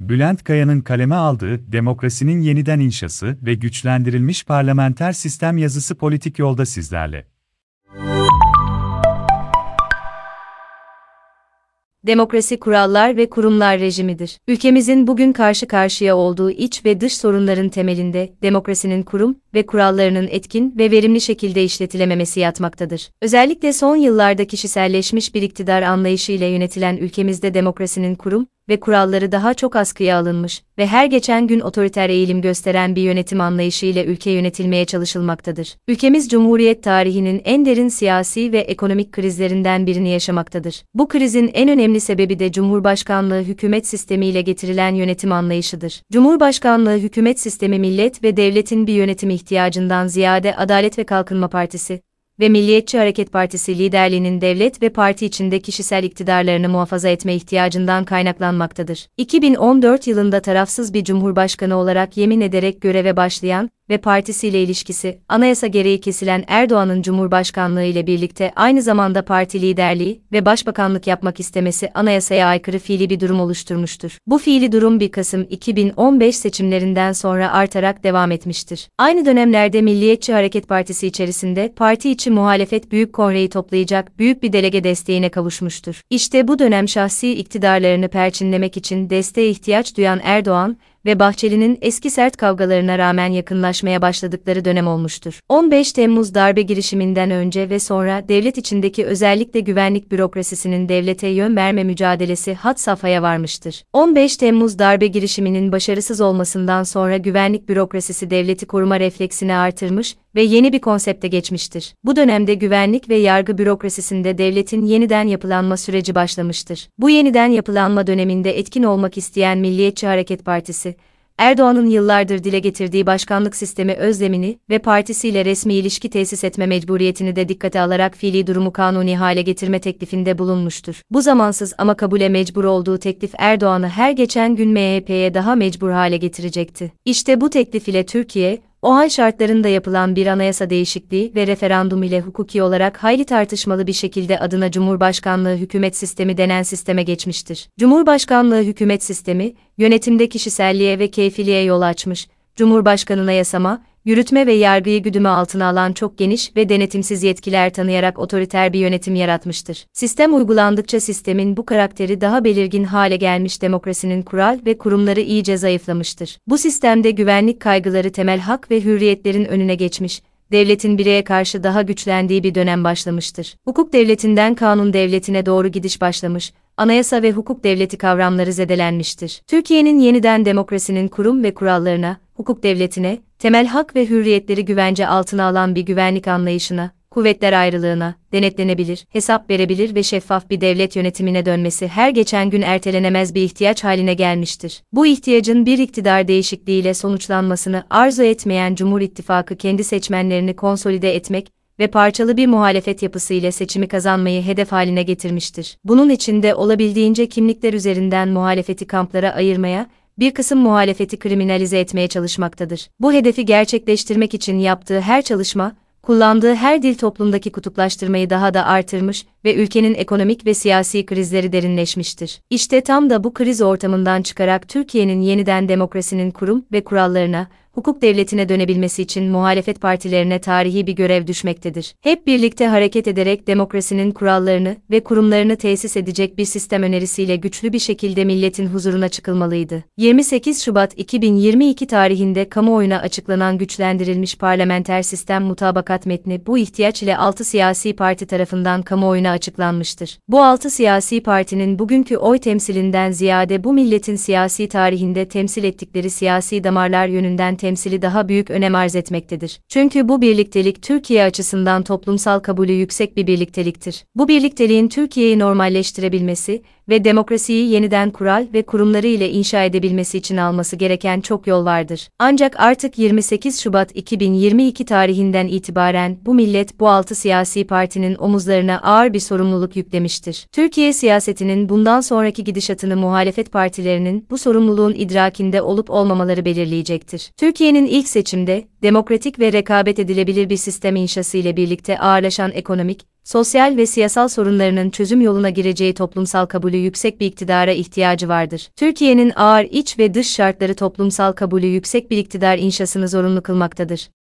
Bülent Kaya'nın kaleme aldığı Demokrasinin Yeniden İnşası ve Güçlendirilmiş Parlamenter Sistem yazısı politik yolda sizlerle. Demokrasi kurallar ve kurumlar rejimidir. Ülkemizin bugün karşı karşıya olduğu iç ve dış sorunların temelinde demokrasinin kurum ve kurallarının etkin ve verimli şekilde işletilememesi yatmaktadır. Özellikle son yıllarda kişiselleşmiş bir iktidar anlayışı ile yönetilen ülkemizde demokrasinin kurum ve kuralları daha çok askıya alınmış ve her geçen gün otoriter eğilim gösteren bir yönetim anlayışı ile ülke yönetilmeye çalışılmaktadır. Ülkemiz Cumhuriyet tarihinin en derin siyasi ve ekonomik krizlerinden birini yaşamaktadır. Bu krizin en önemli sebebi de Cumhurbaşkanlığı hükümet sistemiyle getirilen yönetim anlayışıdır. Cumhurbaşkanlığı hükümet sistemi millet ve devletin bir yönetim ihtiyacından ziyade Adalet ve Kalkınma Partisi, ve Milliyetçi Hareket Partisi liderliğinin devlet ve parti içinde kişisel iktidarlarını muhafaza etme ihtiyacından kaynaklanmaktadır. 2014 yılında tarafsız bir cumhurbaşkanı olarak yemin ederek göreve başlayan ve partisiyle ilişkisi, anayasa gereği kesilen Erdoğan'ın Cumhurbaşkanlığı ile birlikte aynı zamanda parti liderliği ve başbakanlık yapmak istemesi anayasaya aykırı fiili bir durum oluşturmuştur. Bu fiili durum 1 Kasım 2015 seçimlerinden sonra artarak devam etmiştir. Aynı dönemlerde Milliyetçi Hareket Partisi içerisinde parti içi muhalefet büyük kongreyi toplayacak büyük bir delege desteğine kavuşmuştur. İşte bu dönem şahsi iktidarlarını perçinlemek için desteğe ihtiyaç duyan Erdoğan, ve Bahçeli'nin eski sert kavgalarına rağmen yakınlaşmaya başladıkları dönem olmuştur. 15 Temmuz darbe girişiminden önce ve sonra devlet içindeki özellikle güvenlik bürokrasisinin devlete yön verme mücadelesi hat safhaya varmıştır. 15 Temmuz darbe girişiminin başarısız olmasından sonra güvenlik bürokrasisi devleti koruma refleksini artırmış ve yeni bir konsepte geçmiştir. Bu dönemde güvenlik ve yargı bürokrasisinde devletin yeniden yapılanma süreci başlamıştır. Bu yeniden yapılanma döneminde etkin olmak isteyen Milliyetçi Hareket Partisi, Erdoğan'ın yıllardır dile getirdiği başkanlık sistemi özlemini ve partisiyle resmi ilişki tesis etme mecburiyetini de dikkate alarak fiili durumu kanuni hale getirme teklifinde bulunmuştur. Bu zamansız ama kabule mecbur olduğu teklif Erdoğan'ı her geçen gün MHP'ye daha mecbur hale getirecekti. İşte bu teklif ile Türkiye, o hal şartlarında yapılan bir anayasa değişikliği ve referandum ile hukuki olarak hayli tartışmalı bir şekilde adına Cumhurbaşkanlığı hükümet sistemi denen sisteme geçmiştir. Cumhurbaşkanlığı hükümet sistemi, yönetimde kişiselliğe ve keyfiliğe yol açmış, Cumhurbaşkanına yasama, yürütme ve yargıyı güdüme altına alan çok geniş ve denetimsiz yetkiler tanıyarak otoriter bir yönetim yaratmıştır. Sistem uygulandıkça sistemin bu karakteri daha belirgin hale gelmiş demokrasinin kural ve kurumları iyice zayıflamıştır. Bu sistemde güvenlik kaygıları temel hak ve hürriyetlerin önüne geçmiş, devletin bireye karşı daha güçlendiği bir dönem başlamıştır. Hukuk devletinden kanun devletine doğru gidiş başlamış, anayasa ve hukuk devleti kavramları zedelenmiştir. Türkiye'nin yeniden demokrasinin kurum ve kurallarına, hukuk devletine, temel hak ve hürriyetleri güvence altına alan bir güvenlik anlayışına, kuvvetler ayrılığına, denetlenebilir, hesap verebilir ve şeffaf bir devlet yönetimine dönmesi her geçen gün ertelenemez bir ihtiyaç haline gelmiştir. Bu ihtiyacın bir iktidar değişikliğiyle sonuçlanmasını arzu etmeyen Cumhur İttifakı kendi seçmenlerini konsolide etmek ve parçalı bir muhalefet yapısı ile seçimi kazanmayı hedef haline getirmiştir. Bunun için de olabildiğince kimlikler üzerinden muhalefeti kamplara ayırmaya bir kısım muhalefeti kriminalize etmeye çalışmaktadır. Bu hedefi gerçekleştirmek için yaptığı her çalışma, kullandığı her dil toplumdaki kutuplaştırmayı daha da artırmış ve ülkenin ekonomik ve siyasi krizleri derinleşmiştir. İşte tam da bu kriz ortamından çıkarak Türkiye'nin yeniden demokrasinin kurum ve kurallarına, hukuk devletine dönebilmesi için muhalefet partilerine tarihi bir görev düşmektedir. Hep birlikte hareket ederek demokrasinin kurallarını ve kurumlarını tesis edecek bir sistem önerisiyle güçlü bir şekilde milletin huzuruna çıkılmalıydı. 28 Şubat 2022 tarihinde kamuoyuna açıklanan güçlendirilmiş parlamenter sistem mutabakat metni bu ihtiyaç ile 6 siyasi parti tarafından kamuoyuna açıklanmıştır. Bu 6 siyasi partinin bugünkü oy temsilinden ziyade bu milletin siyasi tarihinde temsil ettikleri siyasi damarlar yönünden temsil temsili daha büyük önem arz etmektedir. Çünkü bu birliktelik Türkiye açısından toplumsal kabulü yüksek bir birlikteliktir. Bu birlikteliğin Türkiye'yi normalleştirebilmesi ve demokrasiyi yeniden kural ve kurumları ile inşa edebilmesi için alması gereken çok yol vardır. Ancak artık 28 Şubat 2022 tarihinden itibaren bu millet bu altı siyasi partinin omuzlarına ağır bir sorumluluk yüklemiştir. Türkiye siyasetinin bundan sonraki gidişatını muhalefet partilerinin bu sorumluluğun idrakinde olup olmamaları belirleyecektir. Türkiye'nin ilk seçimde demokratik ve rekabet edilebilir bir sistem inşası ile birlikte ağırlaşan ekonomik, sosyal ve siyasal sorunlarının çözüm yoluna gireceği toplumsal kabulü yüksek bir iktidara ihtiyacı vardır. Türkiye'nin ağır iç ve dış şartları toplumsal kabulü yüksek bir iktidar inşasını zorunlu kılmaktadır.